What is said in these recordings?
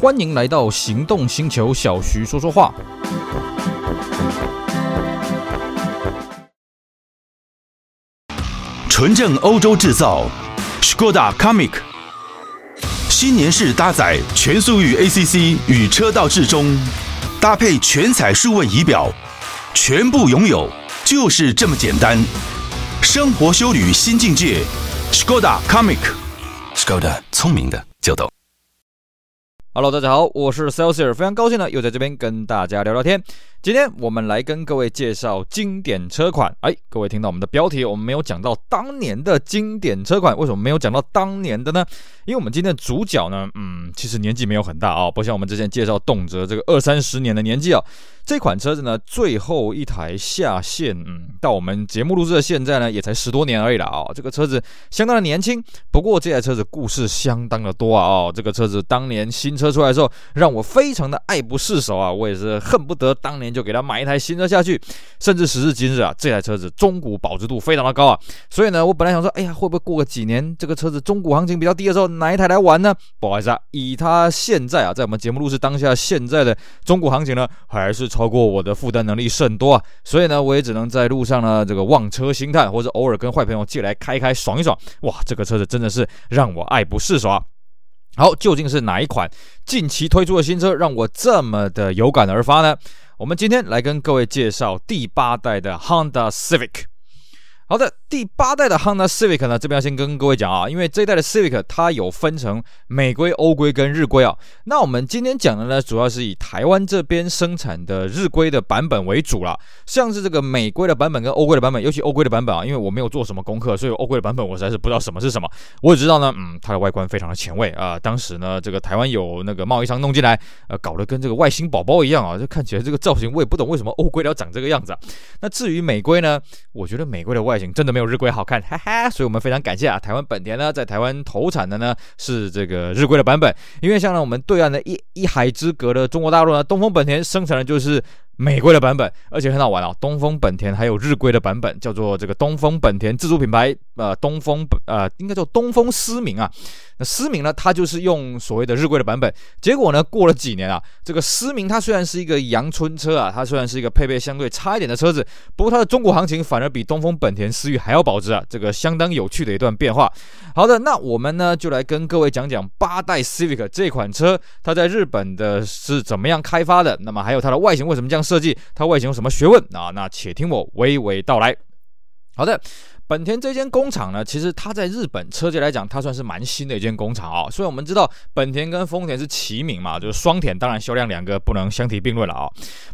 欢迎来到行动星球，小徐说说话。纯正欧洲制造，Skoda Comic，新年式搭载全速域 ACC 与车道智中，搭配全彩数位仪表，全部拥有就是这么简单。生活修旅新境界，Skoda Comic，Skoda 聪明的就懂。Hello，大家好，我是 Celsius，非常高兴呢，又在这边跟大家聊聊天。今天我们来跟各位介绍经典车款。哎，各位听到我们的标题，我们没有讲到当年的经典车款，为什么没有讲到当年的呢？因为我们今天的主角呢，嗯，其实年纪没有很大啊、不像我们之前介绍动辄这个二三十年的年纪啊、这款车子呢，最后一台下线，嗯，到我们节目录制的现在呢，也才十多年而已了啊、这个车子相当的年轻，不过这台车子故事相当的多啊。哦，这个车子当年新车出来的时候，让我非常的爱不释手啊，我也是恨不得当年。就给他买一台新车下去，甚至时至今日啊，这台车子中古保值度非常的高啊，所以呢，我本来想说，哎呀，会不会过个几年，这个车子中古行情比较低的时候，拿一台来玩呢？不好意思啊，以他现在啊，在我们节目录制当下现在的中古行情呢，还是超过我的负担能力甚多啊，所以呢，我也只能在路上呢，这个望车兴叹，或者偶尔跟坏朋友借来开开爽一爽。哇，这个车子真的是让我爱不释手啊。好，究竟是哪一款近期推出的新车让我这么的有感而发呢？我们今天来跟各位介绍第八代的 Honda Civic。好的，第八代的 Honda Civic 呢，这边要先跟各位讲啊，因为这一代的 Civic 它有分成美规、欧规跟日规啊。那我们今天讲的呢，主要是以台湾这边生产的日规的版本为主啦。像是这个美规的版本跟欧规的版本，尤其欧规的版本啊，因为我没有做什么功课，所以欧规的版本我实在是不知道什么是什么。我只知道呢，嗯，它的外观非常的前卫啊。当时呢，这个台湾有那个贸易商弄进来，呃，搞得跟这个外星宝宝一样啊，就看起来这个造型，我也不懂为什么欧规要长这个样子啊。那至于美规呢，我觉得美规的外真的没有日规好看，哈哈，所以我们非常感谢啊，台湾本田呢，在台湾投产的呢是这个日规的版本，因为像呢我们对岸的一一海之隔的中国大陆呢，东风本田生产的就是。美规的版本，而且很好玩啊！东风本田还有日规的版本，叫做这个东风本田自主品牌，呃，东风呃，应该叫东风思明啊。那思明呢，它就是用所谓的日规的版本。结果呢，过了几年啊，这个思明它虽然是一个阳春车啊，它虽然是一个配备相对差一点的车子，不过它的中国行情反而比东风本田思域还要保值啊，这个相当有趣的一段变化。好的，那我们呢就来跟各位讲讲八代 Civic 这款车，它在日本的是怎么样开发的，那么还有它的外形为什么这样设计，它外形有什么学问啊？那且听我娓娓道来。好的。本田这间工厂呢，其实它在日本车界来讲，它算是蛮新的一间工厂啊。所以我们知道，本田跟丰田是齐名嘛，就是双田，当然销量两个不能相提并论了啊。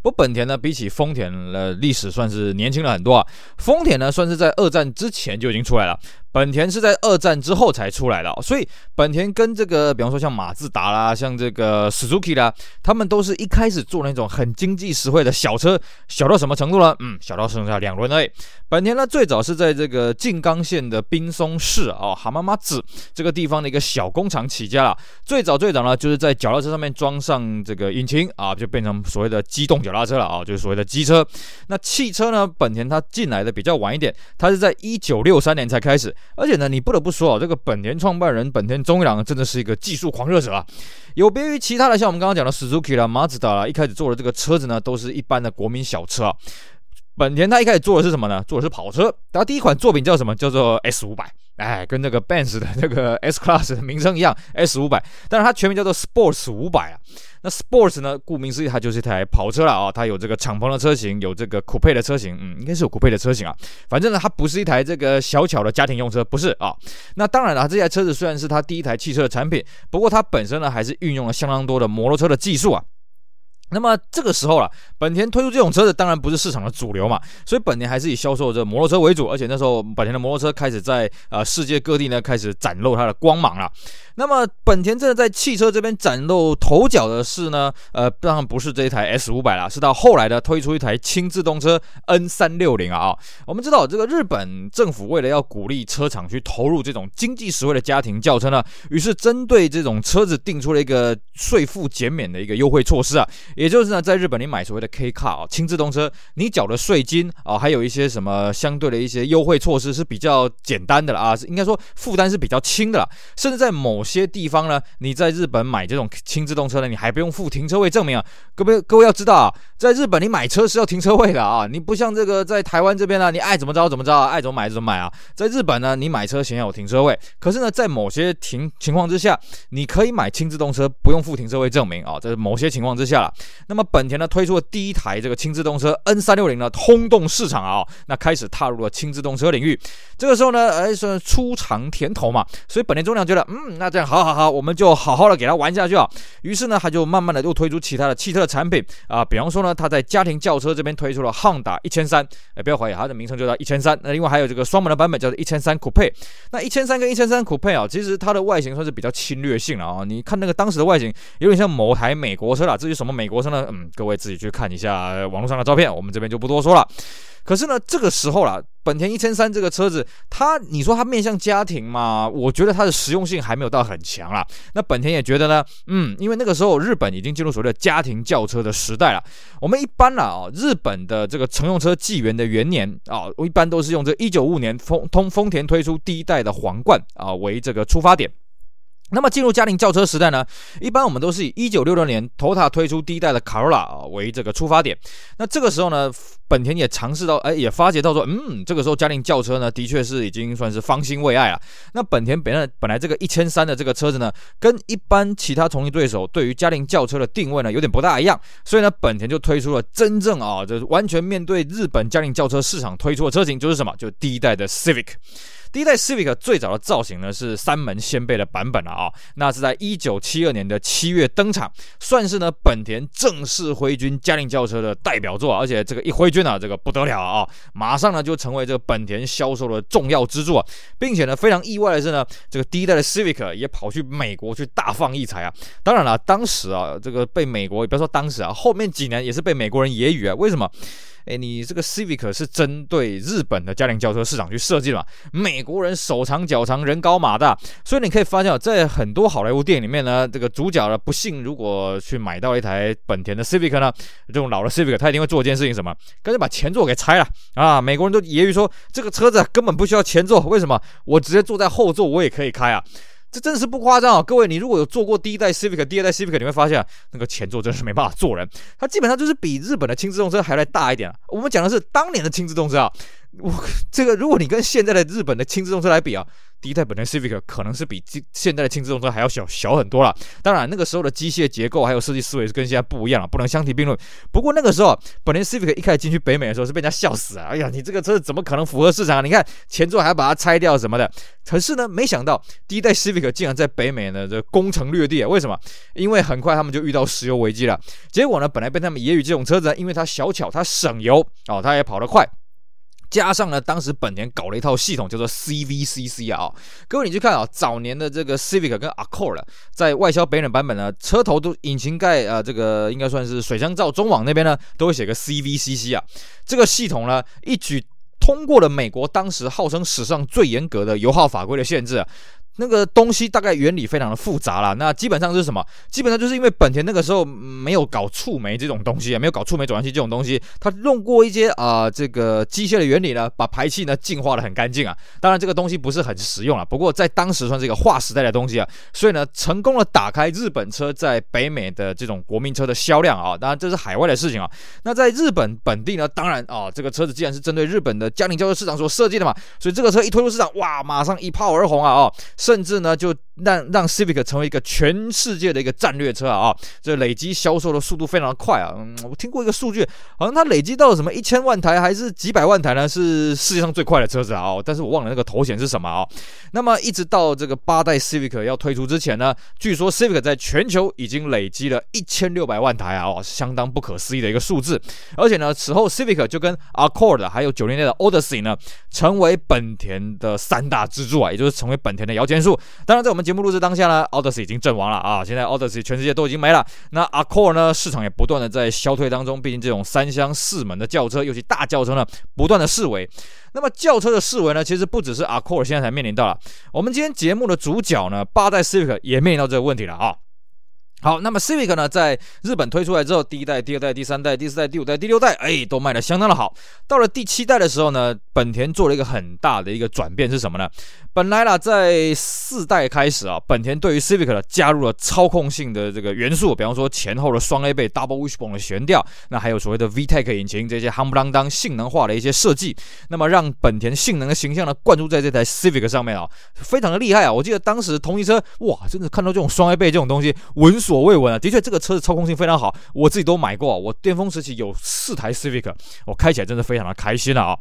不本田呢，比起丰田的历史算是年轻了很多啊。丰田呢，算是在二战之前就已经出来了。本田是在二战之后才出来的，所以本田跟这个，比方说像马自达啦，像这个 Suzuki 啦，他们都是一开始做那种很经济实惠的小车，小到什么程度呢？嗯，小到剩下两轮而已。本田呢，最早是在这个呃静冈县的滨松市啊，浜松町这个地方的一个小工厂起家了。最早最早呢，就是在脚踏车上面装上这个引擎啊，就变成所谓的机动脚踏车了啊，就是所谓的机车。那汽车呢，本田它进来的比较晚一点，它是在一九六三年才开始。而且呢，你不得不说啊，这个本田创办人本田宗一郎真的是一个技术狂热者啊。有别于其他的，像我们刚刚讲的 Suzuki 啦、马自达啦，一开始做的这个车子呢，都是一般的国民小车啊。本田它一开始做的是什么呢？做的是跑车。它第一款作品叫什么？叫做 S 五百。哎，跟那个 Benz 的 那个 S Class 的名称一样，S 五百。但是它全名叫做 Sports 五百啊。那 Sports 呢，顾名思义，它就是一台跑车了啊。它有这个敞篷的车型，有这个 Coupe 的车型，嗯，应该是有 Coupe 的车型啊。反正呢，它不是一台这个小巧的家庭用车，不是啊。那当然了，这台车子虽然是它第一台汽车的产品，不过它本身呢，还是运用了相当多的摩托车的技术啊。那么这个时候了，本田推出这种车子当然不是市场的主流嘛，所以本田还是以销售这摩托车为主，而且那时候本田的摩托车开始在呃世界各地呢开始展露它的光芒了。那么本田真的在汽车这边崭露头角的是呢，呃，当然不是这一台 S 五百啦，是到后来的推出一台轻自动车 N 三六零啊。我们知道这个日本政府为了要鼓励车厂去投入这种经济实惠的家庭轿车呢，于是针对这种车子定出了一个税负减免的一个优惠措施啊。也就是呢，在日本你买所谓的 K Car 啊，轻自动车，你缴的税金啊，还有一些什么相对的一些优惠措施是比较简单的了啊，应该说负担是比较轻的了，甚至在某些地方呢，你在日本买这种轻自动车呢，你还不用付停车位证明啊。各位各位要知道啊，在日本你买车是要停车位的啊，你不像这个在台湾这边呢，你爱怎么着怎么着，爱怎么买怎么买啊。在日本呢，你买车先要有停车位，可是呢，在某些情情况之下，你可以买轻自动车不用付停车位证明啊，这是某些情况之下了。那么本田呢推出了第一台这个轻自动车 N 三六零呢，轰动市场啊，那开始踏入了轻自动车领域。这个时候呢，哎，算初尝甜头嘛，所以本田中量觉得，嗯，那这样好好好，我们就好好的给他玩下去啊。于是呢，他就慢慢的又推出其他的汽车的产品啊，比方说呢，他在家庭轿车这边推出了 Honda 一千三，哎，不要怀疑，它的名称就叫一千三。那另外还有这个双门的版本叫做一千三 Coupe。那一千三跟一千三 Coupe 啊，其实它的外形算是比较侵略性了啊。你看那个当时的外形，有点像某台美国车了。至于什么美国车呢？嗯，各位自己去看一下网络上的照片，我们这边就不多说了。可是呢，这个时候啦，本田一千三这个车子，它你说它面向家庭嘛？我觉得它的实用性还没有到很强啦。那本田也觉得呢，嗯，因为那个时候日本已经进入所谓的家庭轿车的时代了。我们一般啦，哦，日本的这个乘用车纪元的元年啊，我一般都是用这一九五五年丰通丰田推出第一代的皇冠啊为这个出发点。那么进入家庭轿车时代呢，一般我们都是以一九六六年 t o t a 推出第一代的 Corolla 啊为这个出发点。那这个时候呢，本田也尝试到，哎，也发觉到说，嗯，这个时候家庭轿车呢，的确是已经算是方兴未艾了。那本田本来本来这个一千三的这个车子呢，跟一般其他同级对手对于家庭轿车的定位呢，有点不大一样。所以呢，本田就推出了真正啊，就是完全面对日本家庭轿车市场推出的车型，就是什么？就第一代的 Civic。第一代 Civic 最早的造型呢是三门掀背的版本了啊，那是在一九七二年的七月登场，算是呢本田正式挥军家庭轿车的代表作，而且这个一挥军啊，这个不得了啊，马上呢就成为这个本田销售的重要支柱啊，并且呢非常意外的是呢，这个第一代的 Civic 也跑去美国去大放异彩啊，当然了，当时啊这个被美国，也不要说当时啊，后面几年也是被美国人揶揄啊，为什么？哎，你这个 Civic 是针对日本的家庭轿车市场去设计的嘛？美国人手长脚长，人高马大，所以你可以发现，在很多好莱坞电影里面呢，这个主角呢不幸如果去买到一台本田的 Civic 呢，这种老的 Civic，他一定会做一件事情，什么？干脆把前座给拆了啊！美国人都揶揄说，这个车子根本不需要前座，为什么？我直接坐在后座，我也可以开啊！这真的是不夸张啊！各位，你如果有坐过第一代 Civic、第二代 Civic，你会发现那个前座真的是没办法坐人，它基本上就是比日本的轻自动车还来大一点啊。我们讲的是当年的轻自动车啊，我这个如果你跟现在的日本的轻自动车来比啊。第一代本田 Civic 可能是比现在的轻自动车还要小小很多了。当然，那个时候的机械结构还有设计思维是跟现在不一样了，不能相提并论。不过那个时候，本田 Civic 一开始进去北美的时候是被人家笑死啊！哎呀，你这个车子怎么可能符合市场啊？你看前座还要把它拆掉什么的。可是呢，没想到第一代 Civic 竟然在北美呢这攻城略地啊！为什么？因为很快他们就遇到石油危机了。结果呢，本来被他们揶揄这种车子，因为它小巧，它省油哦，它也跑得快。加上呢，当时本田搞了一套系统叫做 CVCC 啊，各位你去看啊，早年的这个 Civic 跟 Accord 在外销北美版本呢，车头都引擎盖啊，这个应该算是水箱罩中网那边呢，都会写个 CVCC 啊，这个系统呢一举通过了美国当时号称史上最严格的油耗法规的限制啊。那个东西大概原理非常的复杂啦，那基本上是什么？基本上就是因为本田那个时候没有搞触媒这种东西啊，没有搞触媒转换器这种东西，它用过一些啊、这个机械的原理呢，把排气呢净化的很干净啊。当然这个东西不是很实用啊，不过在当时算是一个划时代的东西啊，所以呢成功的打开日本车在北美的这种国民车的销量啊。当然这是海外的事情啊。那在日本本地呢，当然啊这个车子既然是针对日本的家庭轿车市场所设计的嘛，所以这个车一推出市场，哇，马上一炮而红啊哦。甚至呢，就让让 Civic 成为一个全世界的一个战略车啊！这累积销售的速度非常快啊！我听过一个数据，好像它累积到什么一千万台还是几百万台呢？是世界上最快的车子啊！但是我忘了那个头衔是什么啊？那么一直到这个八代 Civic 要推出之前呢，据说 Civic 在全球已经累积了一千六百万台啊！哦，相当不可思议的一个数字。而且呢，此后 Civic 就跟 Accord 还有九零年代的 Odyssey 呢，成为本田的三大支柱啊，也就是成为本田的摇钱树。当然，在我们节目录制当下呢，Odyssey 已经阵亡了啊！现在 Odyssey 全世界都已经没了。那 Accord 呢，市场也不断的在消退当中。毕竟这种三厢四门的轿车，尤其大轿车呢，不断的式微。那么轿车的式微呢，其实不只是 Accord 现在才面临到了。我们今天节目的主角呢，八代 Civic 也面临到这个问题了啊。好，那么 Civic 呢，在日本推出来之后，第一代、第二代、第三代、第四代、第五代、第六代，哎，都卖得相当的好。到了第七代的时候呢，本田做了一个很大的一个转变是什么呢？本来啦，在四代开始啊，本田对于 Civic 的加入了操控性的这个元素，比方说前后的双 A 倍 Double Wishbone 的悬吊，那还有所谓的 VTEC 引擎这些夯不啷当性能化的一些设计，那么让本田性能的形象呢灌注在这台 Civic 上面啊，非常的厉害啊！我记得当时同一车哇，真的看到这种双 A 倍这种东西闻所未闻啊，的确这个车子操控性非常好，我自己都买过，我巅峰时期有四台 Civic，我开起来真的非常的开心了啊！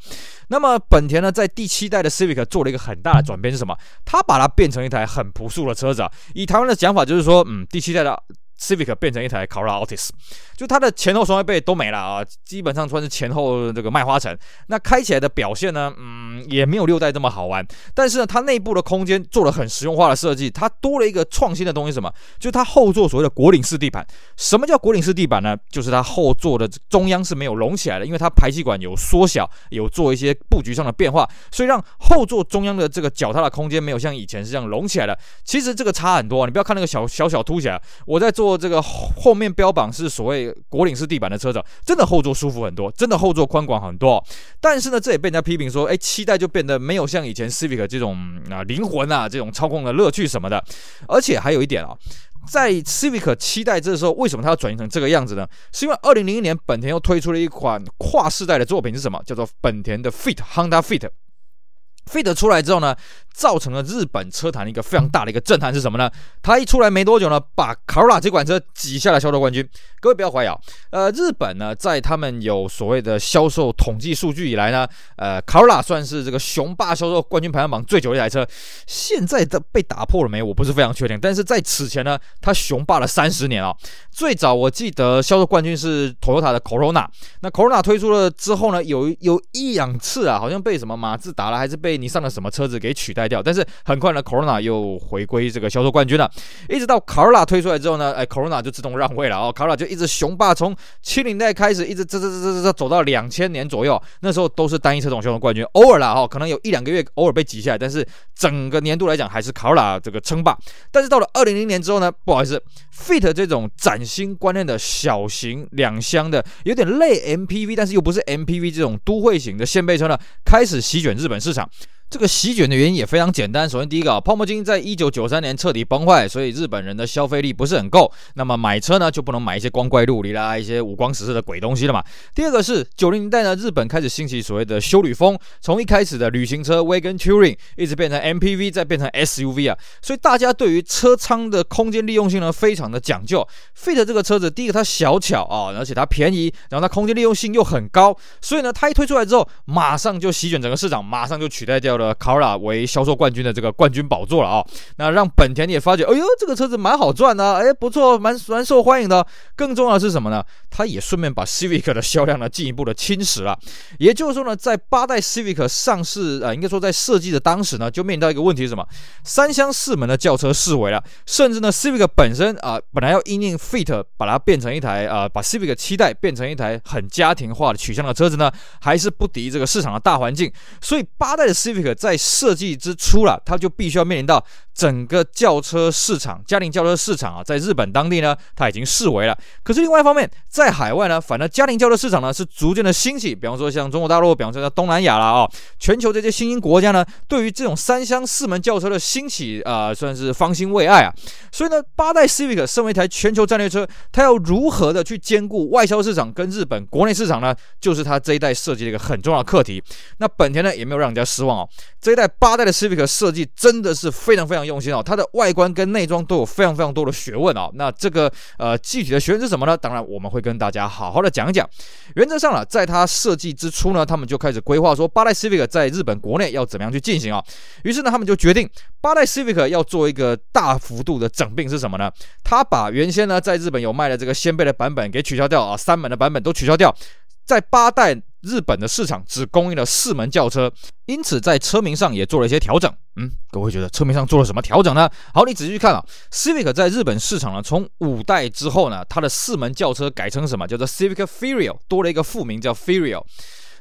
那么本田呢，在第七代的 Civic 做了一个很大的转变变是什么？他把它变成一台很朴素的车子啊。以台湾的讲法就是说，嗯，第七代的 Civic 变成一台 Corolla Altis。就它的前后双 A 倍都没了啊，基本上算是前后这个麦花臣。那开起来的表现呢，嗯，也没有六代这么好玩。但是呢，它内部的空间做了很实用化的设计，它多了一个创新的东西，什么？就是它后座所谓的果岭式地板。什么叫果岭式地板呢？就是它后座的中央是没有隆起来的，因为它排气管有缩小，有做一些布局上的变化，所以让后座中央的这个脚踏的空间没有像以前是这样隆起来的。其实这个差很多，你不要看那个小小小凸起来。我在做做这个后面标榜是所谓。果岭式地板的车子真的后座舒服很多，真的后座宽广很多。但是呢，这也被人家批评说，哎，期待就变得没有像以前 Civic 这种啊灵魂啊，这种操控的乐趣什么的。而且还有一点啊，在 Civic 期待这时候，为什么它要转型成这个样子呢？是因为二零零一年本田又推出了一款跨世代的作品是什么？叫做本田的 Fit Honda Fit。Fit 出来之后呢，造成了日本车坛一个非常大的一个震撼是什么呢？它一出来没多久呢，把卡罗拉这款车挤下了销售冠军。各位不要怀疑啊，呃，日本呢，在他们有所谓的销售统计数据以来呢，呃卡罗拉算是这个雄霸销售冠军排行榜最久的一台车。现在的被打破了没？我不是非常确定。但是在此前呢，它雄霸了三十年啊。最早我记得销售冠军是 Toyota 的 Corona。那 Corona 推出了之后呢，有有一两次啊，好像被什么马自达了，还是被你上了什么车子给取代卖掉。但是很快呢，Corona 又回归这个销售冠军了。一直到 Corolla 推出来之后呢，哎，Corona 就自动让位了哦，Corolla 就一直雄霸，从七零代开始一直这这这这这走到两千年左右，那时候都是单一车种销售冠军，偶尔啦哈，可能有一两个月偶尔被挤下来，但是整个年度来讲还是 Corolla 这个称霸。但是到了二零零年之后呢，不好意思，Fit 这种崭新观念的小型两厢的，有点类 MPV，但是又不是 MPV 这种都会型的掀背车呢，开始席卷日本市场。这个席卷的原因也非常简单。首先，第一个啊，泡沫经济在一九九三年彻底崩坏，所以日本人的消费力不是很够。那么买车呢，就不能买一些光怪陆离啦、一些五光十色的鬼东西了嘛。第二个是九零年代呢，日本开始兴起所谓的休旅风，从一开始的旅行车 Wagon Touring 一直变成 MPV，再变成 SUV 啊。所以大家对于车舱的空间利用性呢，非常的讲究。Fit 这个车子，第一个它小巧啊，而且它便宜，然后它空间利用性又很高，所以呢，它一推出来之后，马上就席卷整个市场，马上就取代掉了。呃，Corolla 为销售冠军的这个冠军宝座了啊，那让本田也发觉，哎呦，这个车子蛮好赚的，哎，不错，蛮蛮受欢迎的。更重要的是什么呢？它也顺便把 Civic 的销量呢进一步的侵蚀了。也就是说呢，在八代 Civic 上市啊，应该说在设计的当时呢，就面临到一个问题是什么？三厢四门的轿车式微了，甚至呢，Civic 本身啊，本来要因应 Fit 把它变成一台啊，把 Civic 七代变成一台很家庭化的取向的车子呢，还是不敌这个市场的大环境。所以八代的 Civic。在设计之初了，它就必须要面临到整个轿车市场、家庭轿车市场啊，在日本当地呢，它已经式微了。可是另外一方面，在海外呢，反而家庭轿车市场呢是逐渐的兴起。比方说像中国大陆，比方说像东南亚啦啊，全球这些新兴国家呢，对于这种三厢四门轿车的兴起啊、算是方兴未艾啊。所以呢，八代 Civic 身为一台全球战略车，它要如何的去兼顾外销市场跟日本国内市场呢？就是它这一代设计的一个很重要的课题。那本田呢，也没有让人家失望哦。这一代八代的 Civic 设计真的是非常非常用心哦，它的外观跟内装都有非常非常多的学问哦。那这个呃具体的学问是什么呢？当然我们会跟大家好好的讲一讲。原则上了，在它设计之初呢，他们就开始规划说八代 Civic 在日本国内要怎么样去进行啊。于是呢，他们就决定八代 Civic 要做一个大幅度的整并是什么呢？他把原先呢在日本有卖的这个掀背的版本给取消掉啊，三门的版本都取消掉，在八代。日本的市场只供应了四门轿车，因此在车名上也做了一些调整。嗯，各位觉得车名上做了什么调整呢？好，你仔细去看啊，Civic 在日本市场呢，从五代之后呢，它的四门轿车改成什么？叫做 Civic Ferio，多了一个副名叫 Ferio。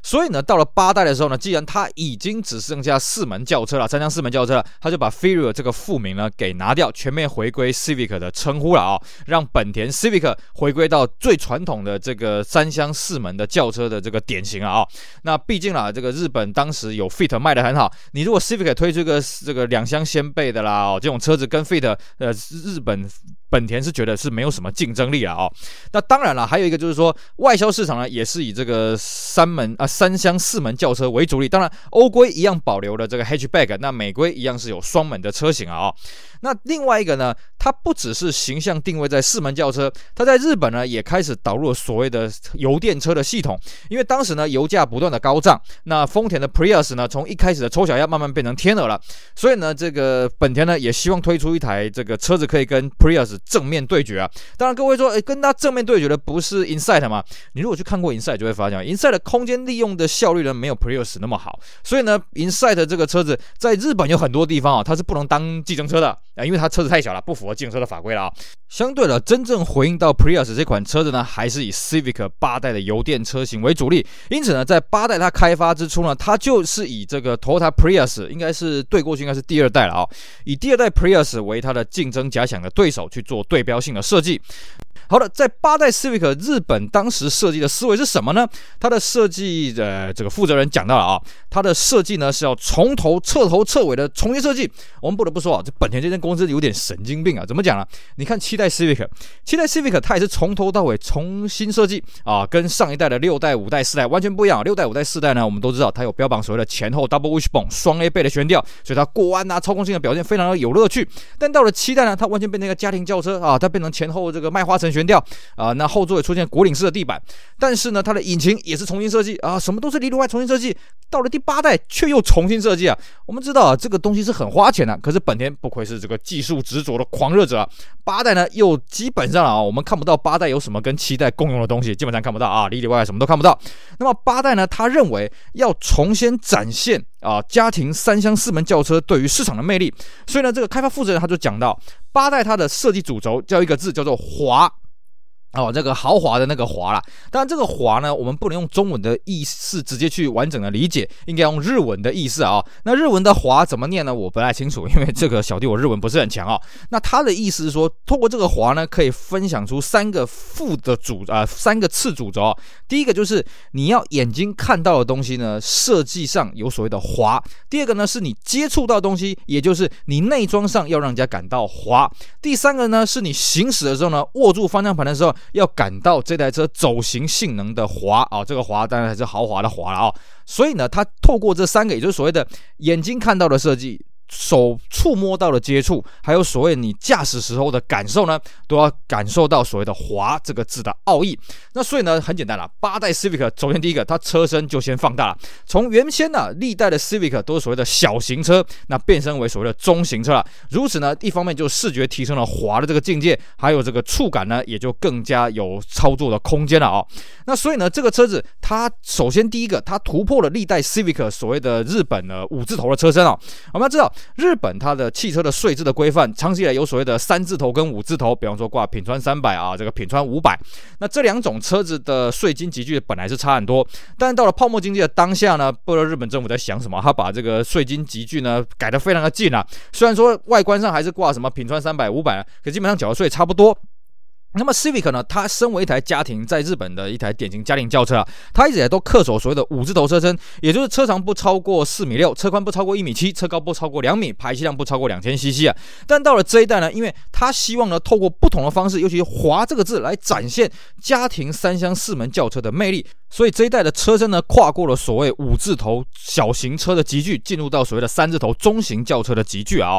所以呢，到了八代的时候呢，既然它已经只剩下四门轿车了，三厢四门轿车了，他就把 Ferio 这个副名呢给拿掉，全面回归 Civic 的称呼了啊、让本田 Civic 回归到最传统的这个三厢四门的轿车的这个典型了啊、那毕竟啦，这个日本当时有 Fit 卖的很好，你如果 Civic 推出个这个两厢掀背的啦，哦，这种车子跟 Fit 呃日本。本田是觉得是没有什么竞争力了哦。那当然了，还有一个就是说，外销市场呢也是以这个三门啊三厢四门轿车为主力。当然，欧规一样保留了这个 hatchback，那美规一样是有双门的车型啊、哦。那另外一个呢，它不只是形象定位在四门轿车，它在日本呢也开始导入了所谓的油电车的系统。因为当时呢油价不断的高涨，那丰田的 Prius 呢从一开始的丑小鸭慢慢变成天鹅了，所以呢这个本田呢也希望推出一台这个车子可以跟 Prius 正面对决啊。当然各位说，诶，跟它正面对决的不是 Insight 吗？你如果去看过 Insight 就会发现，Insight 的空间利用的效率呢没有 Prius 那么好，所以呢 Insight 这个车子在日本有很多地方啊它是不能当计程车的。啊，因为它车子太小了，不符合计程车的法规了啊。相对的，真正回应到 Prius 这款车子呢，还是以 Civic 八代的油电车型为主力。因此呢，在八代它开发之初呢，它就是以这个 Toyota Prius 应该是对过去应该是第二代了啊，以第二代 Prius 为它的竞争假想的对手去做对标性的设计。好的，在八代 Civic 日本当时设计的思维是什么呢？它的设计的这个负责人讲到了啊，它的设计呢是要从头彻头彻尾的重新设计。我们不得不说啊，这本田这间公司有点神经病啊！怎么讲呢？你看七代 Civic，七代 Civic 它也是从头到尾重新设计啊，跟上一代的六代、五代、四代完全不一样。六代、五代、四代呢，我们都知道它有标榜所谓的前后 Double Wishbone 双 A 倍的悬吊，所以它过弯啊、操控性的表现非常的有乐趣。但到了七代呢，它完全变成一个家庭轿车啊，它变成前后这个麦花臣悬。吊啊，那后座也出现果岭式的地板，但是呢，它的引擎也是重新设计啊，什么都是里里外重新设计。到了第八代却又重新设计啊，我们知道啊，这个东西是很花钱的，可是本田不愧是这个技术执着的狂热者，八代呢又基本上啊，我们看不到八代有什么跟七代共用的东西，基本上看不到啊，里里外外什么都看不到。那么八代呢，他认为要重新展现啊家庭三厢四门轿车对于市场的魅力，所以呢，这个开发负责人他就讲到，八代它的设计主轴叫一个字，叫做华。哦，这个豪华的那个华啦，当然这个华呢，我们不能用中文的意思直接去完整的理解，应该用日文的意思啊、那日文的华怎么念呢？我不太清楚，因为这个小弟我日文不是很强、哦。那他的意思是说，透过这个华呢，可以分享出三个副的主啊、三个次主轴。第一个就是你要眼睛看到的东西呢，设计上有所谓的华；第二个呢，是你接触到东西，也就是你内装上要让人家感到华；第三个呢，是你行驶的时候呢，握住方向盘的时候。要感到这台车走行性能的滑啊，这个滑当然还是豪华的滑了啊，所以呢，它透过这三个，也就是所谓的眼睛看到的设计。手触摸到的接触，还有所谓你驾驶时候的感受呢，都要感受到所谓的“滑”这个字的奥义。那所以呢，很简单了，八代 Civic 首先第一个，它车身就先放大了，从原先呢历代的 Civic 都是所谓的小型车，那变身为所谓的中型车了。如此呢，一方面就视觉提升了滑的这个境界，还有这个触感呢，也就更加有操作的空间了啊、哦。那所以呢，这个车子它首先第一个，它突破了历代 Civic 所谓的日本的五字头的车身啊、哦。我们要知道。日本它的汽车的税制的规范，长期以来有所谓的三字头跟五字头，比方说挂品川三百啊，这个品川五百，那这两种车子的税金集聚本来是差很多，但到了泡沫经济的当下呢，不知道日本政府在想什么，他把这个税金集聚呢改得非常的近啊，虽然说外观上还是挂什么品川三百五百，可基本上缴的税差不多。那么 Civic 呢？它身为一台家庭，在日本的一台典型家庭轿车啊，它一直也都恪守所谓的五字头车身，也就是车长不超过四米六，车宽不超过一米七，车高不超过两米，排气量不超过两千 CC 啊。但到了这一代呢，因为它希望呢，透过不同的方式，尤其是“华”这个字来展现家庭三厢四门轿车的魅力。所以这一代的车身呢，跨过了所谓五字头小型车的级距，进入到所谓的三字头中型轿车的级距啊。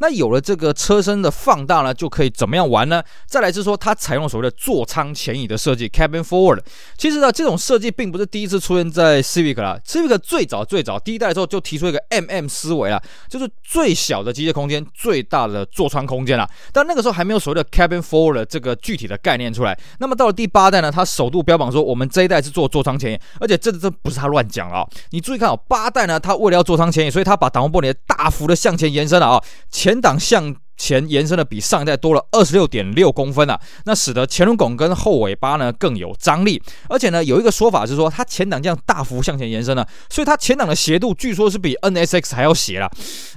那有了这个车身的放大呢，就可以怎么样玩呢？再来是说，它采用所谓的座舱前移的设计 （cabin forward）。其实呢，这种设计并不是第一次出现在 Civic 啦。Civic 最早最早第一代的时候就提出一个 MM 思维了，就是最小的机械空间，最大的座舱空间了。但那个时候还没有所谓的 cabin forward 这个具体的概念出来。那么到了第八代呢，它首度标榜说，我们这一代是做。座舱前移，而且这这不是他乱讲啊！你注意看哦，八代呢，他为了要座舱前移，所以他把挡风玻璃大幅的向前延伸了啊，前挡向前延伸的比上一代多了二十六点六公分啊，那使得前轮拱跟后尾巴呢更有张力，而且呢有一个说法是说它前挡这样大幅向前延伸了，所以它前挡的斜度据说是比 NSX 还要斜啦。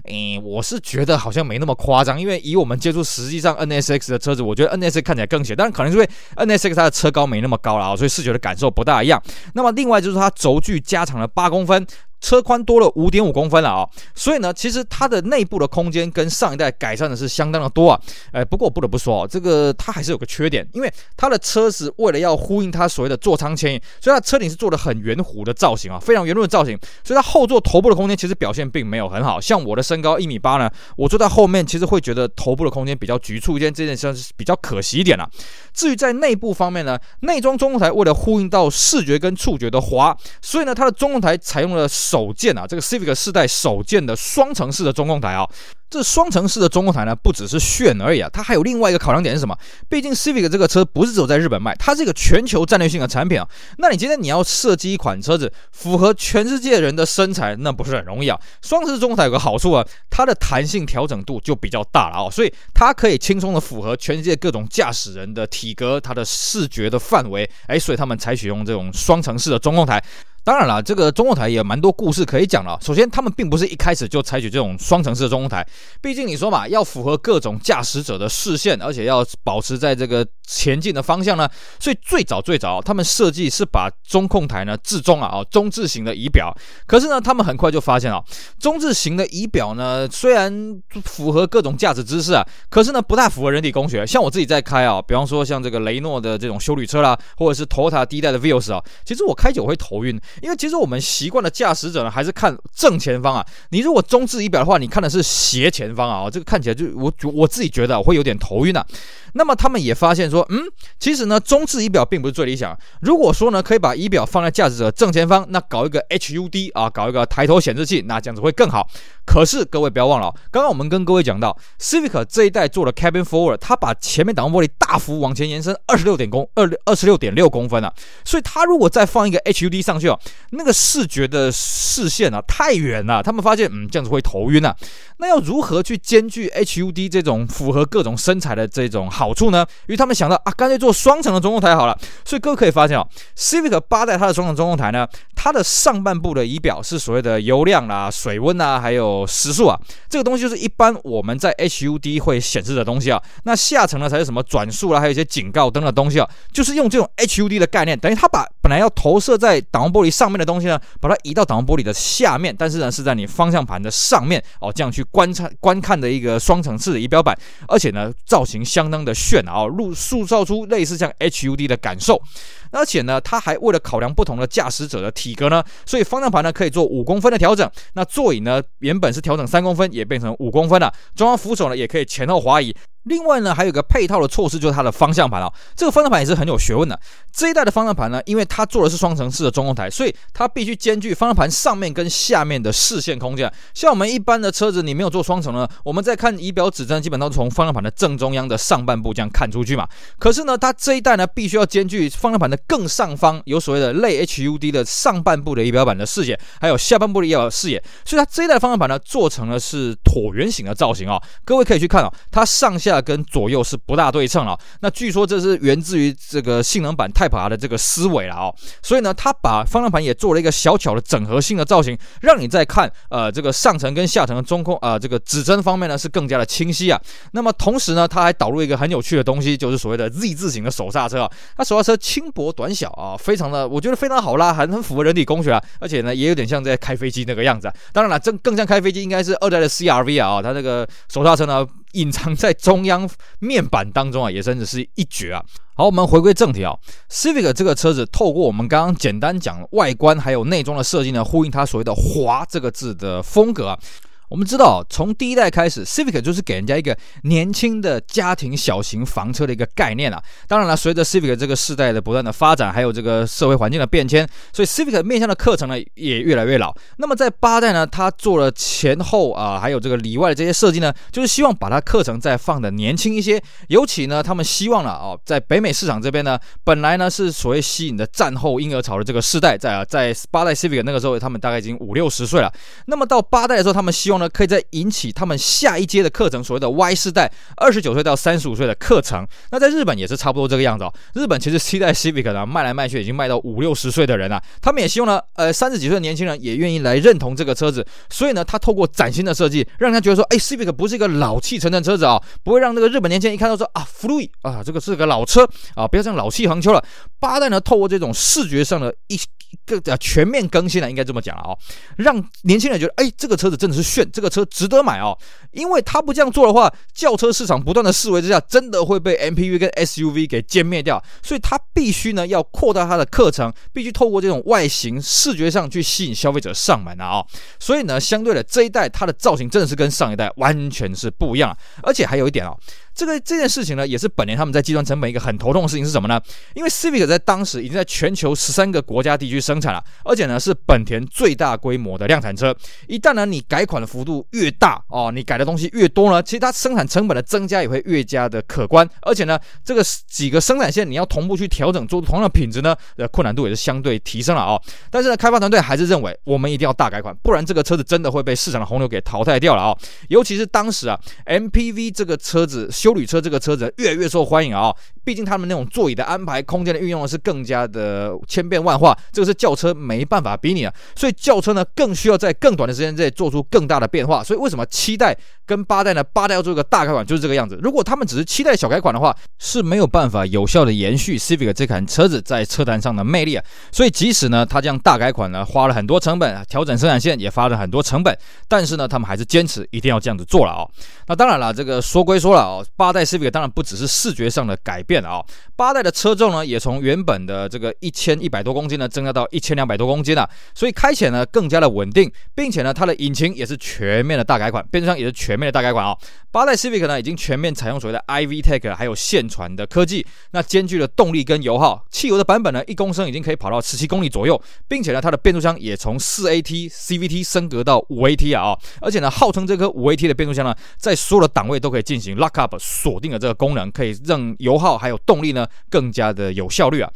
诶，我是觉得好像没那么夸张，因为以我们接触实际上 NSX 的车子，我觉得 NSX 看起来更斜，但是可能是因为 NSX 它的车高没那么高了啊，所以视觉的感受不大一样。那么另外就是它轴距加长了八公分。车宽多了五点五公分了啊、所以呢，其实它的内部的空间跟上一代改善的是相当的多啊。哎，不过我不得不说哦，这个它还是有个缺点，因为它的车子为了要呼应它所谓的座舱牵引，所以它车顶是做的很圆弧的造型啊，非常圆润的造型，所以它后座头部的空间其实表现并没有很好。像我的身高一米八呢，我坐在后面其实会觉得头部的空间比较局促一点，这件事是比较可惜一点了。至于在内部方面呢，内装中控台为了呼应到视觉跟触觉的滑，所以呢，它的中控台采用了首件啊，这个 Civic 世代首件的双层式的中控台啊。这双层式的中控台呢，不只是炫而已啊，它还有另外一个考量点是什么？毕竟 Civic 这个车不是只有在日本卖，它是一个全球战略性的产品啊。那你今天你要设计一款车子符合全世界人的身材，那不是很容易啊。双层式中控台有个好处啊，它的弹性调整度就比较大了啊，所以它可以轻松的符合全世界各种驾驶人的体格、它的视觉的范围，哎，所以他们采取用这种双层式的中控台。当然了，这个中控台也蛮多故事可以讲了。首先，他们并不是一开始就采取这种双层式的中控台，毕竟你说嘛，要符合各种驾驶者的视线，而且要保持在这个前进的方向呢。所以最早最早，他们设计是把中控台呢置中啊，哦，中置型的仪表。可是呢，他们很快就发现啊，中置型的仪表呢，虽然符合各种驾驶姿势啊，可是呢，不太符合人体工学。像我自己在开啊，比方说像这个雷诺的这种修旅车啦，或者是 Toyota 第一代的 Vios 啊，其实我开久会头晕。因为其实我们习惯的驾驶者呢，还是看正前方啊。你如果中置仪表的话，你看的是斜前方啊，这个看起来就我我自己觉得我会有点头晕啊。那么他们也发现说，嗯，其实呢，中置仪表并不是最理想。如果说呢，可以把仪表放在驾驶者正前方，那搞一个 HUD 啊，搞一个抬头显示器，那这样子会更好。可是各位不要忘了，刚刚我们跟各位讲到，Civic 这一代做了 Cabin Forward，它把前面挡风玻璃大幅往前延伸二十六点公二二十六点六公分啊，所以它如果再放一个 HUD 上去哦，那个视觉的视线啊太远了，他们发现嗯这样子会头晕啊。那要如何去兼具 HUD 这种符合各种身材的这种好处呢？因为他们想到啊，干脆做双层的中控台好了。所以各位可以发现哦，Civic 八代它的双层中控台呢，它的上半部的仪表是所谓的油量啦、水温啦，还有时速啊，这个东西就是一般我们在 HUD 会显示的东西啊。那下层呢才是什么转速啦，还有一些警告灯的东西啊，就是用这种 HUD 的概念，等于它把本来要投射在挡风玻璃上面的东西呢，把它移到挡风玻璃的下面，但是呢是在你方向盘的上面哦，这样去观察观看的一个双层次的仪表板，而且呢造型相当的炫啊，塑塑造出类似像 HUD 的感受。而且呢，它还为了考量不同的驾驶者的体格呢，所以方向盘呢可以做五公分的调整。那座椅呢，原本是调整三公分，也变成五公分了。中央扶手呢，也可以前后滑移。另外呢，还有一个配套的措施，就是它的方向盘啊。这个方向盘也是很有学问的。这一代的方向盘呢，因为它做的是双层式的中控台，所以它必须兼具方向盘上面跟下面的视线空间。像我们一般的车子，你没有做双层呢，我们在看仪表指针，基本上从方向盘的正中央的上半部这样看出去嘛。可是呢，它这一代呢，必须要兼具方向盘的更上方有所谓的类 HUD 的上半部的仪表板的视野，还有下半部的仪表视野。所以它这一代方向盘呢，做成了是椭圆形的造型啊。各位可以去看啊，它上下。跟左右是不大对称了，那据说这是源自于这个性能版 Type R 的这个思维了哦，所以呢，它把方向盘也做了一个小巧的整合性的造型，让你在看呃这个上层跟下层的中控啊、呃、这个指针方面呢是更加的清晰啊。那么同时呢，它还导入一个很有趣的东西，就是所谓的 Z 字形的手刹车啊。它手刹车轻薄短小啊，非常的我觉得非常好拉，还很符合人体工学啊，而且呢也有点像在开飞机那个样子啊。当然了，这更像开飞机应该是二代的 CRV 啊，它这个手刹车呢。隐藏在中央面板当中啊，也真的是一绝啊！好，我们回归正题啊，Civic 这个车子透过我们刚刚简单讲外观还有内装的设计呢，呼应它所谓的“华”这个字的风格。我们知道，从第一代开始，Civic 就是给人家一个年轻的家庭小型房车的一个概念啊。当然了，随着 Civic 这个世代的不断的发展，还有这个社会环境的变迁，所以 Civic 面向的课程呢也越来越老。那么在八代呢，它做了前后啊，还有这个里外的这些设计呢，就是希望把它课程再放的年轻一些。尤其呢，他们希望了哦，在北美市场这边呢，本来呢是所谓吸引的战后婴儿潮的这个世代，在啊，在八代 Civic 那个时候，他们大概已经五六十岁了。那么到八代的时候，他们希望。呢，可以再引起他们下一阶的课程，所谓的 Y 世代，二十九岁到三十五岁的课程。那在日本也是差不多这个样子哦。日本其实七代 Civic 呢，卖来卖去已经卖到五六十岁的人了，他们也希望呢，呃，三十几岁的年轻人也愿意来认同这个车子。所以呢，他透过崭新的设计，让他觉得说，哎，Civic 不是一个老气沉沉车子啊，不会让那个日本年轻人一看到说啊，福路易啊，这个是个老车啊，不要这样老气横秋了。八代呢，透过这种视觉上的一。个呃全面更新了，应该这么讲了哦，让年轻人觉得，哎，这个车子真的是炫，这个车值得买哦。因为他不这样做的话，轿车市场不断的式微之下，真的会被 MPV 跟 SUV 给歼灭掉。所以他必须呢要扩大他的课程，必须透过这种外形视觉上去吸引消费者上门啊、哦。所以呢，相对的这一代它的造型真的是跟上一代完全是不一样，而且还有一点哦。这个这件事情呢，也是本年他们在计算成本一个很头痛的事情是什么呢？因为 Civic 在当时已经在全球十三个国家地区生产了，而且呢是本田最大规模的量产车。一旦呢你改款的幅度越大哦，你改的东西越多呢，其实它生产成本的增加也会越加的可观。而且呢，这个几个生产线你要同步去调整，做同样的品质呢，呃，困难度也是相对提升了哦。但是呢，开发团队还是认为我们一定要大改款，不然这个车子真的会被市场的洪流给淘汰掉了哦。尤其是当时啊，MPV 这个车子。修旅车这个车子越来越受欢迎啊、毕竟他们那种座椅的安排、空间的运用是更加的千变万化，这个是轿车没办法比拟啊。所以轿车呢更需要在更短的时间内做出更大的变化。所以为什么七代跟八代呢？八代要做一个大改款就是这个样子。如果他们只是七代小改款的话，是没有办法有效的延续 Civic 这款车子在车坛上的魅力啊。所以即使呢他这样大改款呢花了很多成本，调整生产线也花了很多成本，但是呢他们还是坚持一定要这样子做了啊、哦。那当然了，这个说归说了哦。八代 Civic 当然不只是视觉上的改变啊、八代的车重呢也从原本的这个一千一百多公斤呢增加到一千两百多公斤了，所以开起来呢更加的稳定，并且呢它的引擎也是全面的大改款，变速箱也是全面的大改款啊、八代 Civic 呢已经全面采用所谓的 iVTEC 还有线传的科技，那兼具了动力跟油耗，汽油的版本呢一公升已经可以跑到十七公里左右，并且呢它的变速箱也从四 AT CVT 升格到五 AT 啊、哦，而且呢号称这颗五 AT 的变速箱呢在所有的档位都可以进行 lock up。锁定的这个功能，可以让油耗还还有动力呢更加的有效率啊。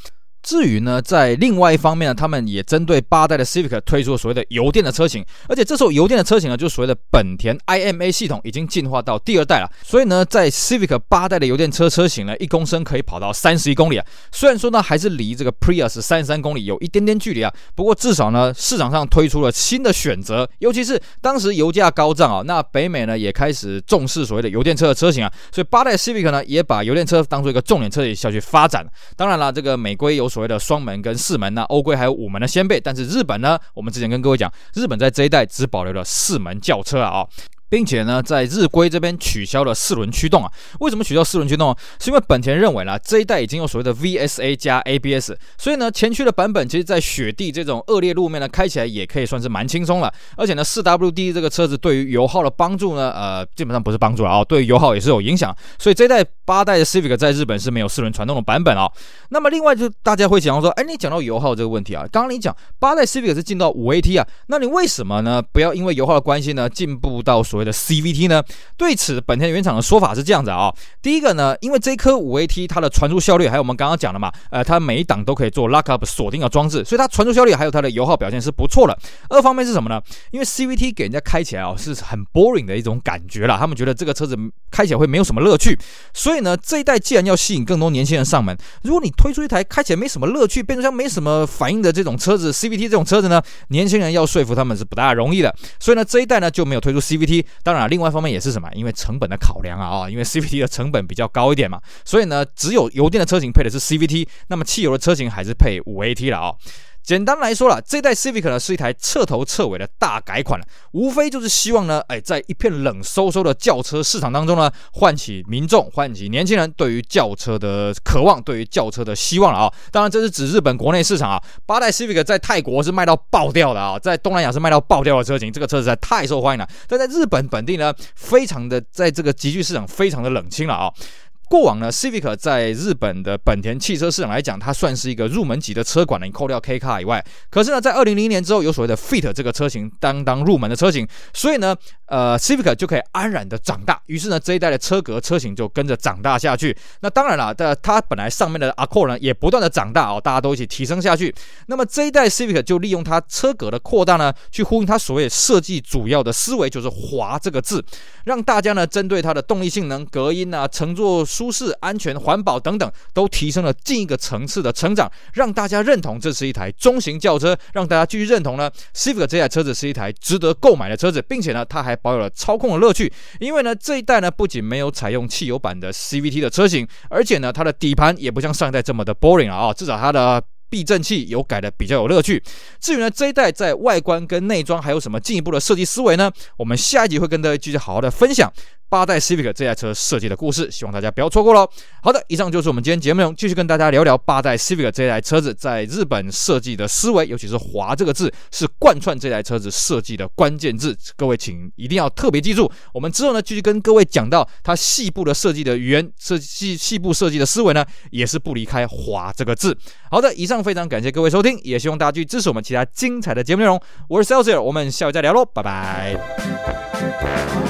至于呢，在另外一方面呢，他们也针对八代的 Civic 推出了所谓的油电的车型，而且这时候油电的车型呢，就是所谓的本田 IMA 系统已经进化到第二代了。所以呢，在 Civic 八代的油电车车型呢，一公升可以跑到三十一公里啊。虽然说呢，还是离这个 Prius 三十三公里有一点点距离啊，不过至少呢，市场上推出了新的选择，尤其是当时油价高涨啊，那北美呢也开始重视所谓的油电车的车型啊，所以八代 Civic 呢也把油电车当做一个重点车型下去发展。当然了，这个美规有。所谓的双门跟四门，那欧规还有五门的掀背，但是日本呢，我们之前跟各位讲，日本在这一代只保留了四门轿车啊、哦。并且呢，在日规这边取消了四轮驱动啊？为什么取消四轮驱动？是因为本田认为呢，这一代已经有所谓的 VSA 加 ABS，所以呢，前驱的版本其实，在雪地这种恶劣路面呢，开起来也可以算是蛮轻松了。而且呢，四 WD 这个车子对于油耗的帮助呢，呃，基本上不是帮助啊、哦，对于油耗也是有影响。所以这一代八代的 Civic 在日本是没有四轮传动的版本哦。那么另外就大家会讲说，哎，你讲到油耗这个问题啊，刚刚你讲八代 Civic 是进到五 AT 啊，那你为什么呢？不要因为油耗的关系呢，进步到所谓的 CVT 呢？对此，本田原厂的说法是这样子啊、第一个呢，因为这颗五 AT 它的传输效率，还有我们刚刚讲的嘛，呃，它每一档都可以做 lock up 锁定的装置，所以它传输效率还有它的油耗表现是不错的。二方面是什么呢？因为 CVT 给人家开起来哦是很 boring 的一种感觉啦，他们觉得这个车子开起来会没有什么乐趣。所以呢，这一代既然要吸引更多年轻人上门，如果你推出一台开起来没什么乐趣、变速箱没什么反应的这种车子，CVT 这种车子呢，年轻人要说服他们是不大容易的。所以呢，这一代呢就没有推出 CVT。当然，另外一方面。也是什么？因为成本的考量啊啊，因为 CVT 的成本比较高一点嘛，所以呢，只有油电的车型配的是 CVT，那么汽油的车型还是配五 AT 了啊。简单来说了，这代 Civic 呢是一台彻头彻尾的大改款了，无非就是希望呢，哎，在一片冷飕飕的轿车市场当中呢，唤起民众、唤起年轻人对于轿车的渴望，对于轿车的希望了啊。当然，这是指日本国内市场啊。八代 Civic 在泰国是卖到爆掉的啊，在东南亚是卖到爆掉的车型，这个车实在太受欢迎了。但在日本本地呢，非常的在这个级距市场非常的冷清了啊。过往呢，Civic 在日本的本田汽车市场来讲，它算是一个入门级的车款了。你扣掉 K Car 以外，可是呢，在二零零一年之后，有所谓的 Fit 这个车型当当入门的车型，所以呢，呃，Civic 就可以安然的长大。于是呢，这一代的车格车型就跟着长大下去。那当然了，的它本来上面的 a c c o r 呢，也不断的长大哦，大家都一起提升下去。那么这一代 Civic 就利用它车格的扩大呢，去呼应它所谓设计主要的思维，就是“滑”这个字，让大家呢针对它的动力性能、隔音啊、乘坐舒舒适、安全、环保等等，都提升了进一个层次的成长，让大家认同这是一台中型轿车，让大家继续认同呢，Civic 这台车子是一台值得购买的车子，并且呢，它还保有了操控的乐趣，因为呢，这一代呢不仅没有采用汽油版的 CVT 的车型，而且呢，它的底盘也不像上一代这么的 boring 啊，至少它的。避震器有改的比较有乐趣。至于呢，这一代在外观跟内装还有什么进一步的设计思维呢？我们下一集会跟大家继续好好的分享。八代 Civic 这台车设计的故事，希望大家不要错过喽。好的，以上就是我们今天节目内容，继续跟大家聊聊八代 Civic 这台车子在日本设计的思维，尤其是“滑”这个字是贯穿这台车子设计的关键字。各位请一定要特别记住。我们之后呢，继续跟各位讲到它细部的设计的语言设计细部设计的思维呢，也是不离开“滑”这个字。好的，以上非常感谢各位收听，也希望大家继续支持我们其他精彩的节目内容。我是 Celsius，我们下回再聊喽，拜拜。